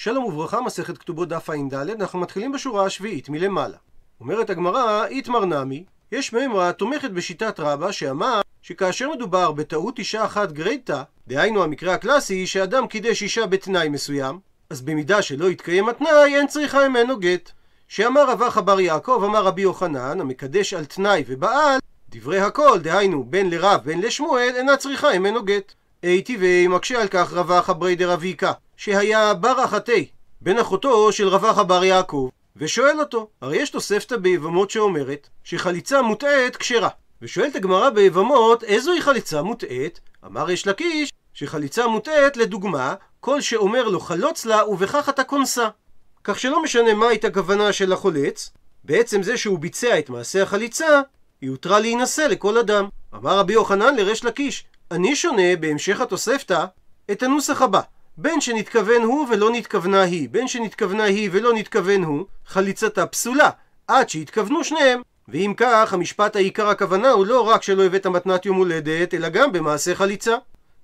שלום וברכה, מסכת כתובות דף ע"ד, אנחנו מתחילים בשורה השביעית מלמעלה. אומרת הגמרא, איתמר נמי, יש מימרה תומכת בשיטת רבא שאמר שכאשר מדובר בטעות אישה אחת גרייתא, דהיינו המקרה הקלאסי שאדם קידש אישה בתנאי מסוים, אז במידה שלא יתקיים התנאי אין צריכה ממנו גט. שאמר רבא חבר יעקב, אמר רבי יוחנן, המקדש על תנאי ובעל, דברי הכל, דהיינו בין לרב בין לשמואל, אינה צריכה ממנו גט. הייתי ומקשה על כך רבא חברי דרביקה, שהיה בר אחתי, בן אחותו של רבא חבר יעקב, ושואל אותו, הרי יש תוספתא ביבמות שאומרת שחליצה מוטעית כשרה. ושואלת הגמרא ביבמות, איזוהי חליצה מוטעית? אמר יש לקיש, שחליצה מוטעית, לדוגמה, כל שאומר לו חלוץ לה ובכך אתה כונסה. כך שלא משנה מה הייתה כוונה של החולץ, בעצם זה שהוא ביצע את מעשה החליצה, היא הותרה להינשא לכל אדם. אמר רבי יוחנן לריש לקיש, אני שונה בהמשך התוספתא את הנוסח הבא בין שנתכוון הוא ולא נתכוונה היא, בין שנתכוונה היא ולא נתכוון הוא, חליצתה פסולה, עד שהתכוונו שניהם. ואם כך, המשפט העיקר הכוונה הוא לא רק שלא הבאת מתנת יום הולדת, אלא גם במעשה חליצה.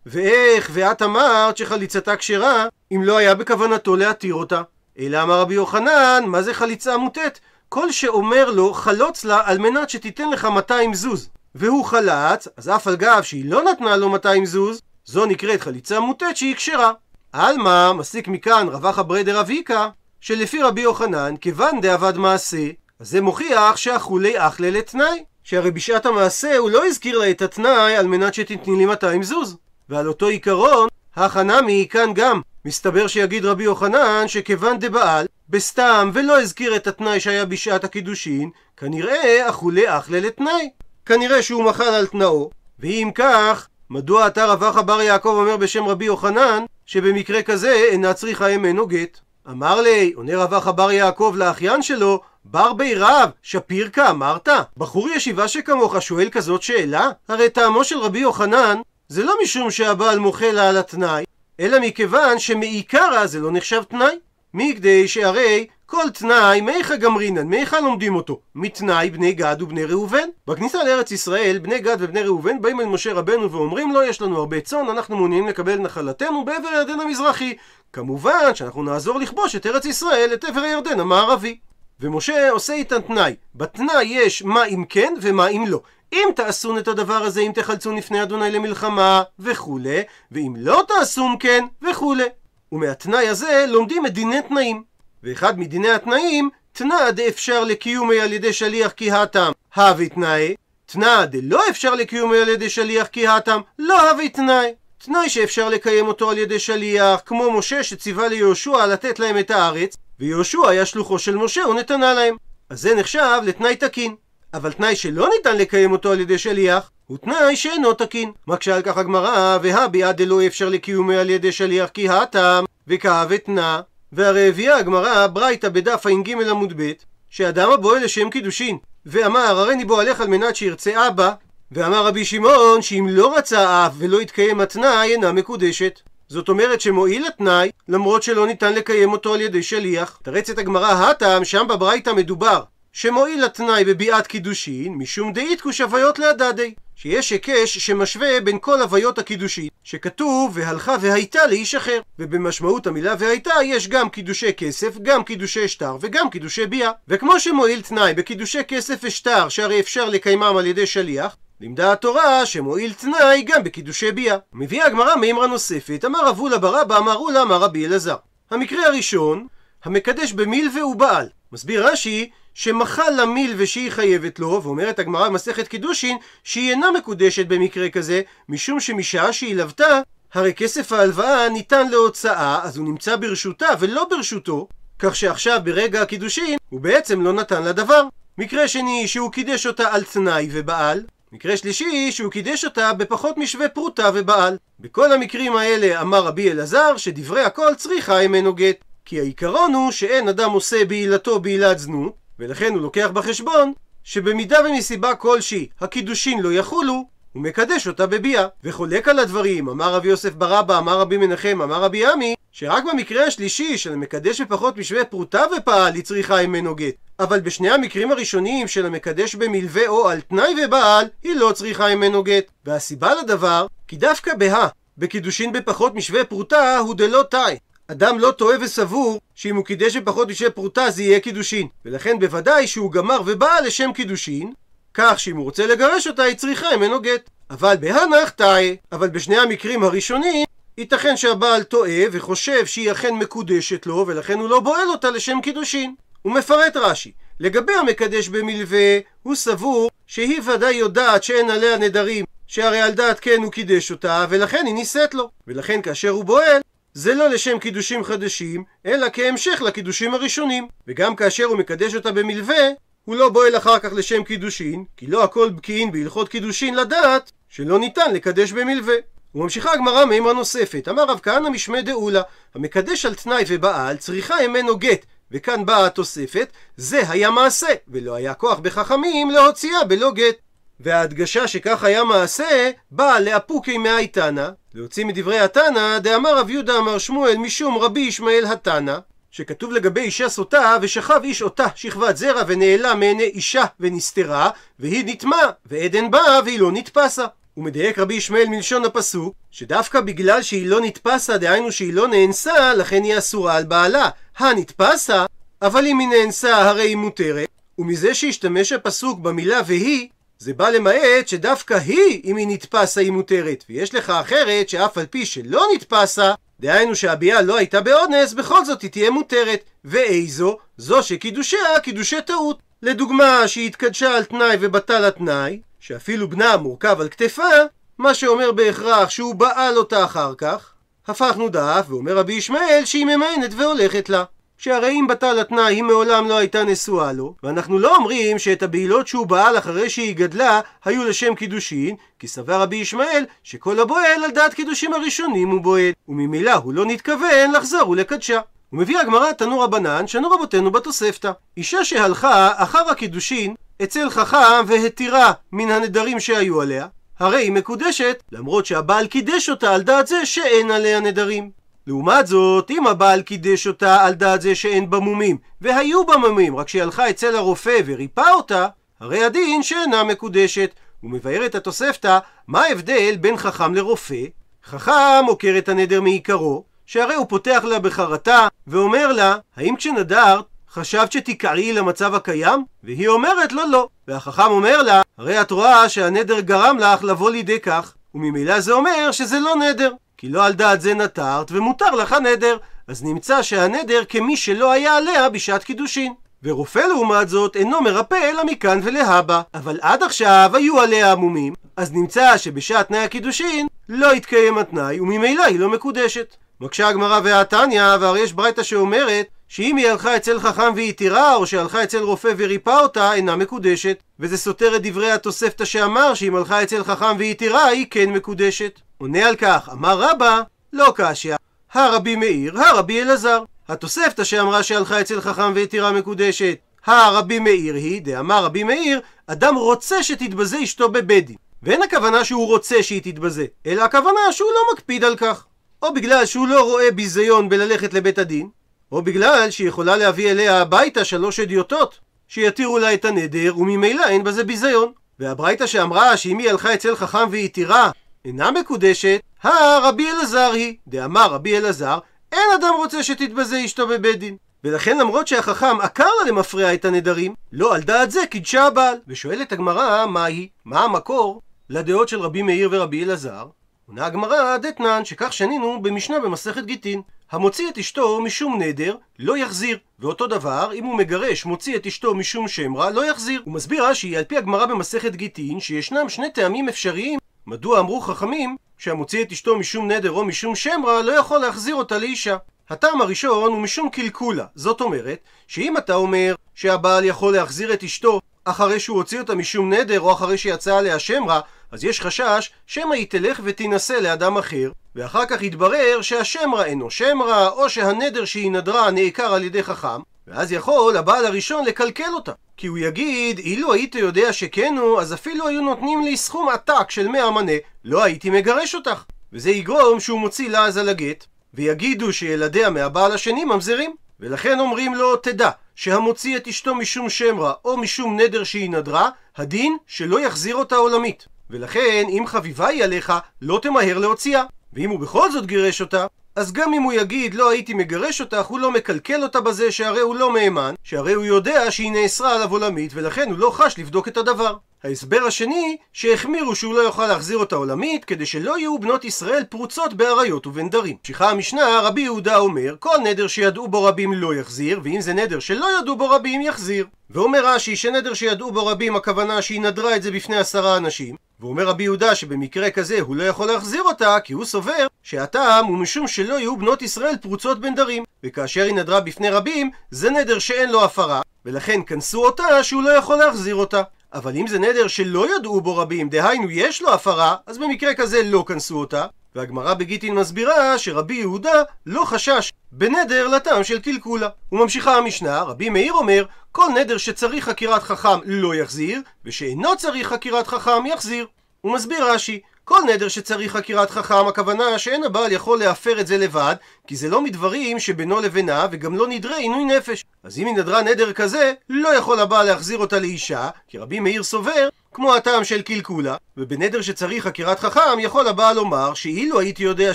ואיך, ואת אמרת שחליצתה כשרה, אם לא היה בכוונתו להתיר אותה. אלא אמר רבי יוחנן, מה זה חליצה מוטט? כל שאומר לו, חלוץ לה על מנת שתיתן לך 200 זוז. והוא חלץ, אז אף על גב שהיא לא נתנה לו 200 זוז, זו נקראת חליצה מוטט שהיא כשרה. עלמא, מסיק מכאן רווח ברדר אביקה, שלפי רבי יוחנן, כיוון דאבד מעשה, אז זה מוכיח שאכולי אחלה לתנאי. שהרי בשעת המעשה הוא לא הזכיר לה את התנאי על מנת שתתני לי 200 זוז. ועל אותו עיקרון, הכנמי כאן גם. מסתבר שיגיד רבי יוחנן שכיוון דבעל, בסתם ולא הזכיר את התנאי שהיה בשעת הקידושין, כנראה אכולי אחלה לתנאי. כנראה שהוא מחל על תנאו, ואם כך, מדוע אתה רווח בר יעקב אומר בשם רבי יוחנן, שבמקרה כזה אינה צריכה ממנו גט? אמר לי, עונה רווח בר יעקב לאחיין שלו, בר בי רב, שפיר כאמרת? בחור ישיבה שכמוך שואל כזאת שאלה? הרי טעמו של רבי יוחנן זה לא משום שהבעל מוחה לה על התנאי, אלא מכיוון שמעיקרא זה לא נחשב תנאי. מכדי שהרי כל תנאי, מיכה גמרינן, מיכה לומדים אותו? מתנאי בני גד ובני ראובן. בכניסה לארץ ישראל, בני גד ובני ראובן באים אל משה רבנו ואומרים לו, יש לנו הרבה צאן, אנחנו מעוניינים לקבל נחלתנו בעבר הירדן המזרחי. כמובן שאנחנו נעזור לכבוש את ארץ ישראל, את עבר הירדן המערבי. ומשה עושה איתן תנאי. בתנאי יש מה אם כן ומה אם לא. אם תעשון את הדבר הזה, אם תחלצון לפני אדוני למלחמה, וכולי, ואם לא תעשון כן, וכולי. ומהתנאי הזה לומדים את דיני תנאים. ואחד מדיני התנאים, תנא דאפשר לקיומי על ידי שליח כי הטם, הווי תנאי, תנא דלא אפשר לקיומי על ידי שליח כי הטם, לא הווי תנאי. תנאי שאפשר לקיים אותו על ידי שליח, כמו משה שציווה ליהושע לתת להם את הארץ, ויהושע היה שלוחו של משה ונתנה להם. אז זה נחשב לתנאי תקין. אבל תנאי שלא ניתן לקיים אותו על ידי שליח, הוא תנאי שאינו תקין. מקשה על כך הגמרא, והביאה דלא אפשר לקיומי על ידי שליח כי הטם, וכאב אתנה. והרי הביאה הגמרא ברייתא בדף ע"ג עמוד ב', שאדם הבועל לשם קידושין, ואמר הריני בו עליך על מנת שירצה אבא, ואמר רבי שמעון שאם לא רצה אב ולא התקיים התנאי אינה מקודשת. זאת אומרת שמועיל התנאי, למרות שלא ניתן לקיים אותו על ידי שליח. תרצת הגמרא הטעם, שם בברייתא מדובר שמועיל התנאי בביאת קידושין, משום דאיתקוש הוויות להדדי. שיש היקש שמשווה בין כל הוויות הקידושין, שכתוב והלכה והייתה לאיש אחר. ובמשמעות המילה והייתה יש גם קידושי כסף, גם קידושי שטר וגם קידושי ביאה. וכמו שמועיל תנאי בקידושי כסף ושטר, שהרי אפשר לקיימם על ידי שליח, לימדה התורה שמועיל תנאי גם בקידושי ביאה. מביאה הגמרא מימרה נוספת, אמר אבולה ברבא, אמרו לה, אמר רבי אלעזר. המקרה הראשון, המקדש במילווה ובעל. מסביר רש"י שמחל למיל ושהיא חייבת לו, ואומרת הגמרא במסכת קידושין שהיא אינה מקודשת במקרה כזה, משום שמשעה שהיא לוותה, הרי כסף ההלוואה ניתן להוצאה, אז הוא נמצא ברשותה ולא ברשותו, כך שעכשיו ברגע הקידושין הוא בעצם לא נתן לה דבר. מקרה שני שהוא קידש אותה על תנאי ובעל, מקרה שלישי שהוא קידש אותה בפחות משווה פרוטה ובעל. בכל המקרים האלה אמר רבי אלעזר שדברי הכל צריכה ממנו גט. כי העיקרון הוא שאין אדם עושה בעילתו בעילת זנות, ולכן הוא לוקח בחשבון שבמידה ומסיבה כלשהי הקידושין לא יחולו, הוא מקדש אותה בביאה. וחולק על הדברים, אמר רבי יוסף ברבא, אמר רבי מנחם, אמר רבי עמי, שרק במקרה השלישי של המקדש בפחות משווה פרוטה ופעל היא צריכה ממנו גט. אבל בשני המקרים הראשונים של המקדש במלווה או על תנאי ובעל, היא לא צריכה ממנו גט. והסיבה לדבר, כי דווקא בהא, בקידושין בפחות משווה פרוטה, הוא דלא תאי. אדם לא טועה וסבור שאם הוא קידש בפחות משל פרוטה זה יהיה קידושין. ולכן בוודאי שהוא גמר ובא לשם קידושין, כך שאם הוא רוצה לגרש אותה היא צריכה ממנו גט. אבל בהנח טעה. אבל בשני המקרים הראשונים ייתכן שהבעל טועה וחושב שהיא אכן מקודשת לו ולכן הוא לא בועל אותה לשם קידושין. הוא מפרט רש"י לגבי המקדש במלווה הוא סבור שהיא ודאי יודעת שאין עליה נדרים שהרי על דעת כן הוא קידש אותה ולכן היא נישאת לו ולכן כאשר הוא בועל זה לא לשם קידושים חדשים אלא כהמשך לקידושים הראשונים. וגם כאשר הוא מקדש אותה במלווה הוא לא בועל אחר כך לשם קידושין כי לא הכל בקיאים בהלכות קידושין לדעת שלא ניתן לקדש במלווה. וממשיכה הגמרא מימרה נוספת, אמר רב כהנא משמי דאולה, המקדש על תנאי ובעל צריכה ממנו גט, וכאן באה התוספת, זה היה מעשה, ולא היה כוח בחכמים להוציאה בלא גט. וההדגשה שכך היה מעשה, באה לאפוקי מהאיתנא, להוציא מדברי התנא, דאמר רב יהודה אמר שמואל משום רבי ישמעאל התנא, שכתוב לגבי אישה סוטה, ושכב איש אותה שכבת זרע ונעלם מעיני אישה ונסתרה, והיא נטמע, ועדן באה והיא לא נתפסה. הוא מדייק רבי ישמעאל מלשון הפסוק, שדווקא בגלל שהיא לא נתפסה, דהיינו שהיא לא נאנסה, לכן היא אסורה על בעלה. הנתפסה, אבל אם היא נאנסה הרי היא מותרת, ומזה שהשתמש הפסוק במילה והיא, זה בא למעט שדווקא היא, אם היא נתפסה, היא מותרת. ויש לך אחרת שאף על פי שלא נתפסה, דהיינו שהביאה לא הייתה באונס, בכל זאת היא תהיה מותרת. ואיזו? זו שקידושיה קידושי טעות. לדוגמה, שהיא התקדשה על תנאי ובטל התנאי, שאפילו בנה מורכב על כתפה, מה שאומר בהכרח שהוא בעל אותה אחר כך. הפכנו דף, ואומר רבי ישמעאל שהיא ממיינת והולכת לה. שהרי אם בטל התנאי היא מעולם לא הייתה נשואה לו, ואנחנו לא אומרים שאת הבעילות שהוא בעל אחרי שהיא גדלה היו לשם קידושין, כי סבר רבי ישמעאל שכל הבועל על דעת קידושים הראשונים הוא בועל, וממילא הוא לא נתכוון לחזור ולקדשה. הוא מביא הגמרא תנו רבנן, שנו רבותינו בתוספתא. אישה שהלכה אחר הקידושין אצל חכם והתירה מן הנדרים שהיו עליה, הרי היא מקודשת, למרות שהבעל קידש אותה על דעת זה שאין עליה נדרים. לעומת זאת, אם הבעל קידש אותה על דעת זה שאין בה מומים, והיו בה מומים, רק שהיא הלכה אצל הרופא וריפא אותה, הרי הדין שאינה מקודשת. הוא מבאר את התוספתא, מה ההבדל בין חכם לרופא? חכם עוקר את הנדר מעיקרו, שהרי הוא פותח לה בחרטה, ואומר לה, האם כשנדרת חשבת שתיקעי למצב הקיים? והיא אומרת לו לא. והחכם אומר לה, הרי את רואה שהנדר גרם לך לבוא לידי כך, וממילא זה אומר שזה לא נדר. כי לא על דעת זה נטרת, ומותר לך הנדר. אז נמצא שהנדר כמי שלא היה עליה בשעת קידושין. ורופא לעומת זאת אינו מרפא אלא מכאן ולהבא. אבל עד עכשיו היו עליה עמומים, אז נמצא שבשעת תנאי הקידושין לא התקיים התנאי, וממילא היא לא מקודשת. מקשה הגמרא והתניא, והרי יש ברייתא שאומרת שאם היא הלכה אצל חכם והתירה, או שהלכה אצל רופא וריפא אותה, אינה מקודשת. וזה סותר את דברי התוספתא שאמר שאם הלכה אצל חכם והתירה, היא כן מקודשת. עונה על כך, אמר רבא, לא קשיא. הרבי מאיר, הרבי אלעזר. התוספתא שאמרה שהלכה אצל חכם והתירה מקודשת, הרבי מאיר היא, דאמר רבי מאיר, אדם רוצה שתתבזה אשתו בבית דין. ואין הכוונה שהוא רוצה שהיא תתבזה, אלא הכוונה שהוא לא מקפיד על כך. או בגלל שהוא לא רואה ביזיון בללכת לבית הדין, או בגלל שהיא יכולה להביא אליה הביתה שלוש אדיוטות שיתירו לה את הנדר, וממילא אין בזה ביזיון. והברייתא שאמרה שאם היא הלכה אצל חכם והתירה אינה מקודשת, הרבי אלעזר היא. דאמר רבי אלעזר, אין אדם רוצה שתתבזה אשתו בבית דין. ולכן למרות שהחכם עקר לה למפרע את הנדרים, לא על דעת זה קידשה הבעל. ושואלת הגמרא, מה היא? מה המקור לדעות של רבי מאיר ורבי אלעזר? עונה הגמרא דתנן שכך שנינו במשנה במסכת גיטין. המוציא את אשתו משום נדר, לא יחזיר. ואותו דבר, אם הוא מגרש, מוציא את אשתו משום שם רע, לא יחזיר. הוא מסביר רש"י, על פי הגמרא במסכת גיטין, שישנם שני טעמים אפשריים מדוע אמרו חכמים שהמוציא את אשתו משום נדר או משום שם רע, לא יכול להחזיר אותה לאישה. הטעם הראשון הוא משום קלקולה. זאת אומרת, שאם אתה אומר שהבעל יכול להחזיר את אשתו אחרי שהוא הוציא אותה משום נדר או אחרי שיצא עליה שם רע, אז יש חשש שמא היא תלך ותינשא לאדם אחר, ואחר כך יתברר שהשם רע אינו שם רע, או שהנדר שהיא נדרה נעקר על ידי חכם, ואז יכול הבעל הראשון לקלקל אותה. כי הוא יגיד, אילו היית יודע שכן הוא, אז אפילו היו נותנים לי סכום עתק של מאה מנה, לא הייתי מגרש אותך. וזה יגרום שהוא מוציא לעז על הגט, ויגידו שילדיה מהבעל השני ממזרים. ולכן אומרים לו, תדע, שהמוציא את אשתו משום שם רע, או משום נדר שהיא נדרה, הדין שלא יחזיר אותה עולמית. ולכן, אם חביבה היא עליך, לא תמהר להוציאה. ואם הוא בכל זאת גירש אותה, אז גם אם הוא יגיד לא הייתי מגרש אותך, הוא לא מקלקל אותה בזה שהרי הוא לא מהימן, שהרי הוא יודע שהיא נאסרה עליו עולמית ולכן הוא לא חש לבדוק את הדבר. ההסבר השני, שהחמירו שהוא לא יוכל להחזיר אותה עולמית, כדי שלא יהיו בנות ישראל פרוצות באריות ובנדרים. ממשיכה המשנה, רבי יהודה אומר, כל נדר שידעו בו רבים לא יחזיר, ואם זה נדר שלא ידעו בו רבים, יחזיר. ואומר רש"י, שנדר שידעו בו רבים, הכוונה שהיא נדרה את זה בפני עשרה אנשים. ואומר רבי יהודה שבמקרה כזה הוא לא יכול להחזיר אותה, כי הוא סובר שהטעם הוא משום שלא יהיו בנות ישראל פרוצות בנדרים. וכאשר היא נדרה בפני רבים, זה נדר שאין לו הפרה, ולכן כנסו אותה שהוא לא יכול להחזיר אותה. אבל אם זה נדר שלא ידעו בו רבים, דהיינו יש לו הפרה, אז במקרה כזה לא כנסו אותה. והגמרא בגיטין מסבירה שרבי יהודה לא חשש בנדר לטעם של קלקולה. וממשיכה המשנה, רבי מאיר אומר, כל נדר שצריך חקירת חכם לא יחזיר, ושאינו צריך חקירת חכם יחזיר. הוא מסביר רש"י, כל נדר שצריך חקירת חכם, הכוונה שאין הבעל יכול להפר את זה לבד, כי זה לא מדברים שבינו לבינה, וגם לא נדרה עינוי נפש. אז אם היא נדרה נדר כזה, לא יכול הבעל להחזיר אותה לאישה, כי רבי מאיר סובר, כמו הטעם של קלקולה, ובנדר שצריך חקירת חכם, יכול הבעל לומר שאילו הייתי יודע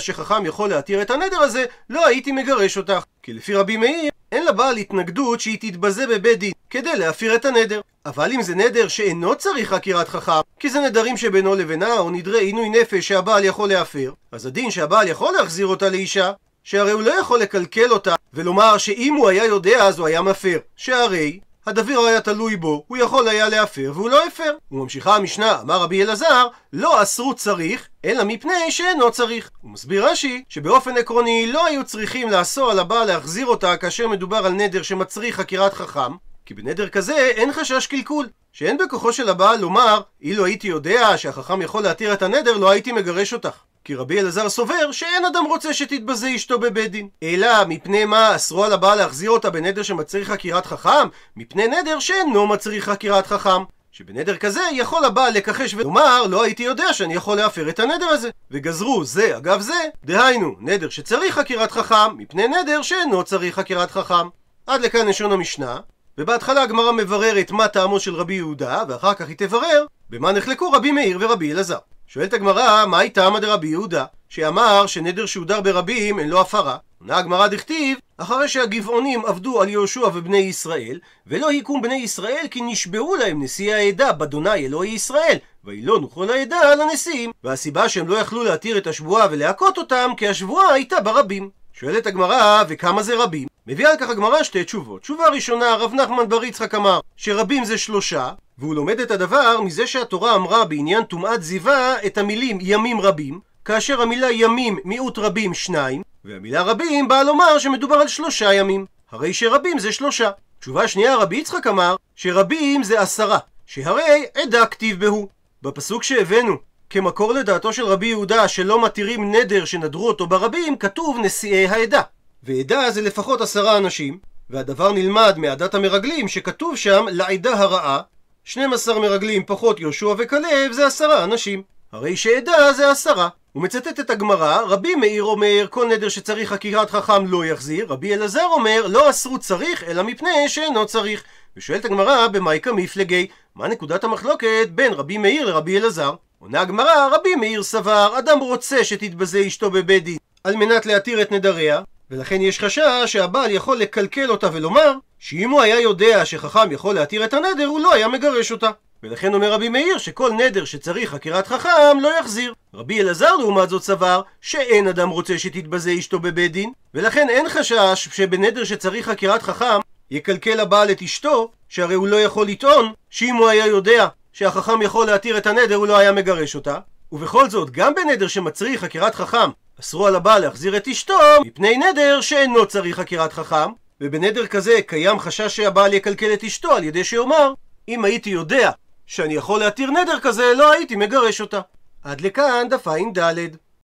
שחכם יכול להתיר את הנדר הזה, לא הייתי מגרש אותך. כי לפי רבי מאיר, אין לבעל התנגדות שהיא תתבזה בבית דין כדי להפיר את הנדר. אבל אם זה נדר שאינו צריך חקירת חכם, כי זה נדרים שבינו לבינה או נדרי עינוי נפש שהבעל יכול להפר, אז הדין שהבעל יכול להחזיר אותה לאישה, שהרי הוא לא יכול לקלקל אותה ולומר שאם הוא היה יודע אז הוא היה מפר, שהרי הדבר היה תלוי בו, הוא יכול היה להפר והוא לא הפר. וממשיכה המשנה, אמר רבי אלעזר, לא אסרו צריך, אלא מפני שאינו צריך. הוא מסביר רש"י, שבאופן עקרוני לא היו צריכים לאסור על הבעל להחזיר אותה כאשר מדובר על נדר שמצריך חקירת חכם, כי בנדר כזה אין חשש קלקול. שאין בכוחו של הבעל לומר, אילו הייתי יודע שהחכם יכול להתיר את הנדר, לא הייתי מגרש אותך. כי רבי אלעזר סובר שאין אדם רוצה שתתבזה אשתו בבית דין. אלא מפני מה אסרו על הבעל להחזיר אותה בנדר שמצריך חקירת חכם? מפני נדר שאינו מצריך חקירת חכם. שבנדר כזה יכול הבעל לכחש ולומר לא הייתי יודע שאני יכול להפר את הנדר הזה וגזרו זה אגב זה דהיינו נדר שצריך חקירת חכם מפני נדר שאינו צריך חקירת חכם עד לכאן לשון המשנה ובהתחלה הגמרא מבררת מה טעמו של רבי יהודה ואחר כך היא תברר במה נחלקו רבי מאיר ורבי אלעזר שואלת הגמרא, מהי טעמא דרבי יהודה, שאמר שנדר שהודר ברבים אין לו הפרה? עונה הגמרא דכתיב, אחרי שהגבעונים עבדו על יהושע ובני ישראל, ולא היכום בני ישראל כי נשבעו להם נשיאי העדה באדוני אלוהי ישראל, וילונו כל העדה על הנשיאים. והסיבה שהם לא יכלו להתיר את השבועה ולהכות אותם, כי השבועה הייתה ברבים. שואלת הגמרא, וכמה זה רבים? מביאה על כך הגמרא שתי תשובות. תשובה ראשונה, רב נחמן בר יצחק אמר שרבים זה שלושה, והוא לומד את הדבר מזה שהתורה אמרה בעניין טומאת זיווה את המילים ימים רבים, כאשר המילה ימים מיעוט רבים שניים, והמילה רבים באה לומר שמדובר על שלושה ימים. הרי שרבים זה שלושה. תשובה שנייה, רבי יצחק אמר שרבים זה עשרה, שהרי עדה כתיב בהו. בפסוק שהבאנו כמקור לדעתו של רבי יהודה שלא מתירים נדר שנדרו אותו ברבים, כתוב נשיאי העדה. ועדה זה לפחות עשרה אנשים, והדבר נלמד מעדת המרגלים שכתוב שם לעדה הרעה 12 מרגלים פחות יהושע וכלב זה עשרה אנשים. הרי שעדה זה עשרה. הוא מצטט את הגמרא, רבי מאיר אומר, כל נדר שצריך חקירת חכם לא יחזיר, רבי אלעזר אומר, לא אסרו צריך, אלא מפני שאינו צריך. ושואלת הגמרא, במאי מפלגי, מה נקודת המחלוקת בין רבי מאיר לרבי אלעזר? עונה הגמרא, רבי מאיר סבר, אדם רוצה שתתבזה אשתו בבית דין, על מנת להתיר את נדריה, ולכן יש חשש שהבעל יכול לקלקל אותה ולומר שאם הוא היה יודע שחכם יכול להתיר את הנדר, הוא לא היה מגרש אותה. ולכן אומר רבי מאיר שכל נדר שצריך חקירת חכם לא יחזיר. רבי אלעזר לעומת זאת סבר שאין אדם רוצה שתתבזה אשתו בבית דין, ולכן אין חשש שבנדר שצריך חקירת חכם יקלקל הבעל את אשתו, שהרי הוא לא יכול לטעון שאם הוא היה יודע שהחכם יכול להתיר את הנדר הוא לא היה מגרש אותה. ובכל זאת, גם בנדר שמצריך חקירת חכם, אסרו על הבעל להחזיר את אשתו מפני נדר שאינו צריך חקירת חכם, ובנדר כזה קיים חשש שהבעל יקלקל את אשתו על ידי שיאמר אם הייתי יודע שאני יכול להתיר נדר כזה, לא הייתי מגרש אותה. עד לכאן דף ע"ד.